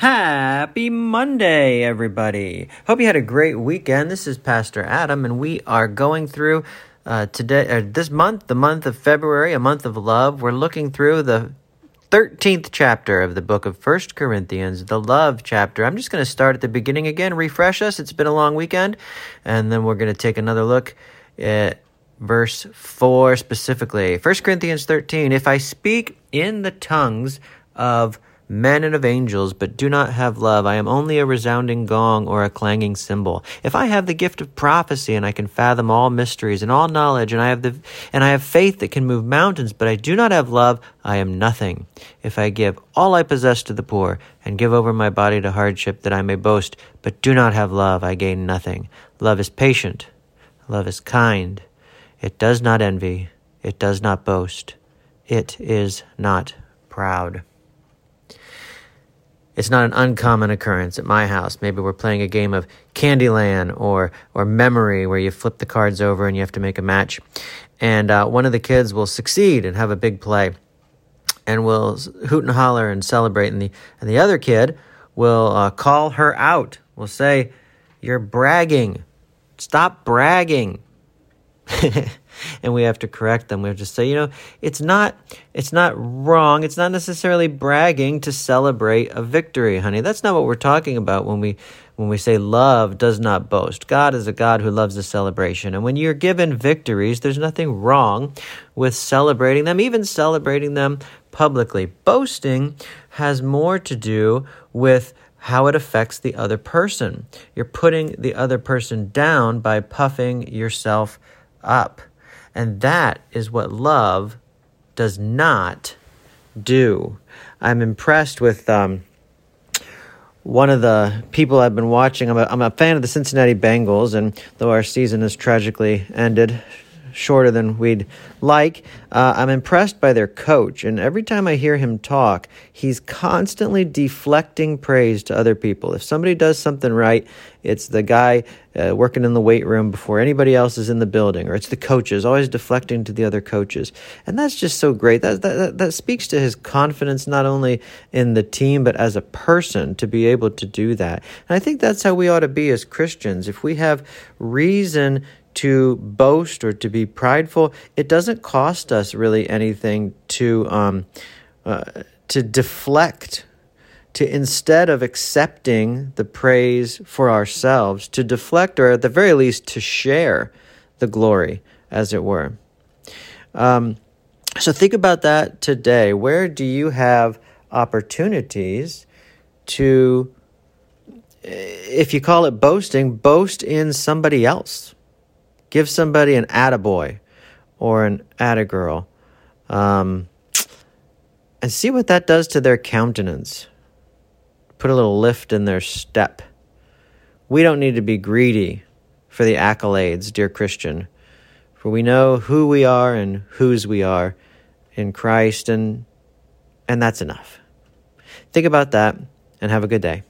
Happy Monday, everybody. Hope you had a great weekend. This is Pastor Adam, and we are going through uh, today, uh, this month, the month of February, a month of love. We're looking through the 13th chapter of the book of First Corinthians, the love chapter. I'm just going to start at the beginning again, refresh us. It's been a long weekend. And then we're going to take another look at verse 4 specifically. First Corinthians 13. If I speak in the tongues of men and of angels, but do not have love, I am only a resounding gong or a clanging cymbal. If I have the gift of prophecy and I can fathom all mysteries and all knowledge, and I have the and I have faith that can move mountains, but I do not have love, I am nothing. If I give all I possess to the poor and give over my body to hardship that I may boast, but do not have love, I gain nothing. Love is patient. Love is kind. It does not envy. It does not boast. It is not proud. It's not an uncommon occurrence at my house. Maybe we're playing a game of Candyland or or Memory, where you flip the cards over and you have to make a match, and uh, one of the kids will succeed and have a big play, and will hoot and holler and celebrate, and the and the other kid will uh, call her out. Will say, "You're bragging. Stop bragging." and we have to correct them. We have to say, you know, it's not it's not wrong. It's not necessarily bragging to celebrate a victory, honey. That's not what we're talking about when we when we say love does not boast. God is a God who loves a celebration. And when you're given victories, there's nothing wrong with celebrating them, even celebrating them publicly. Boasting has more to do with how it affects the other person. You're putting the other person down by puffing yourself up. And that is what love does not do. I'm impressed with um, one of the people I've been watching. I'm a, I'm a fan of the Cincinnati Bengals, and though our season has tragically ended, shorter than we'd like. Uh, I'm impressed by their coach, and every time I hear him talk, he's constantly deflecting praise to other people. If somebody does something right, it's the guy uh, working in the weight room before anybody else is in the building, or it's the coaches, always deflecting to the other coaches. And that's just so great. That, that, that speaks to his confidence, not only in the team, but as a person to be able to do that. And I think that's how we ought to be as Christians. If we have reason to boast or to be prideful, it doesn't cost us really anything to um, uh, to deflect. To instead of accepting the praise for ourselves, to deflect or at the very least to share the glory, as it were. Um, so think about that today. Where do you have opportunities to, if you call it boasting, boast in somebody else? Give somebody an attaboy or an attagirl um, and see what that does to their countenance. Put a little lift in their step. We don't need to be greedy for the accolades, dear Christian, for we know who we are and whose we are in Christ, and, and that's enough. Think about that and have a good day.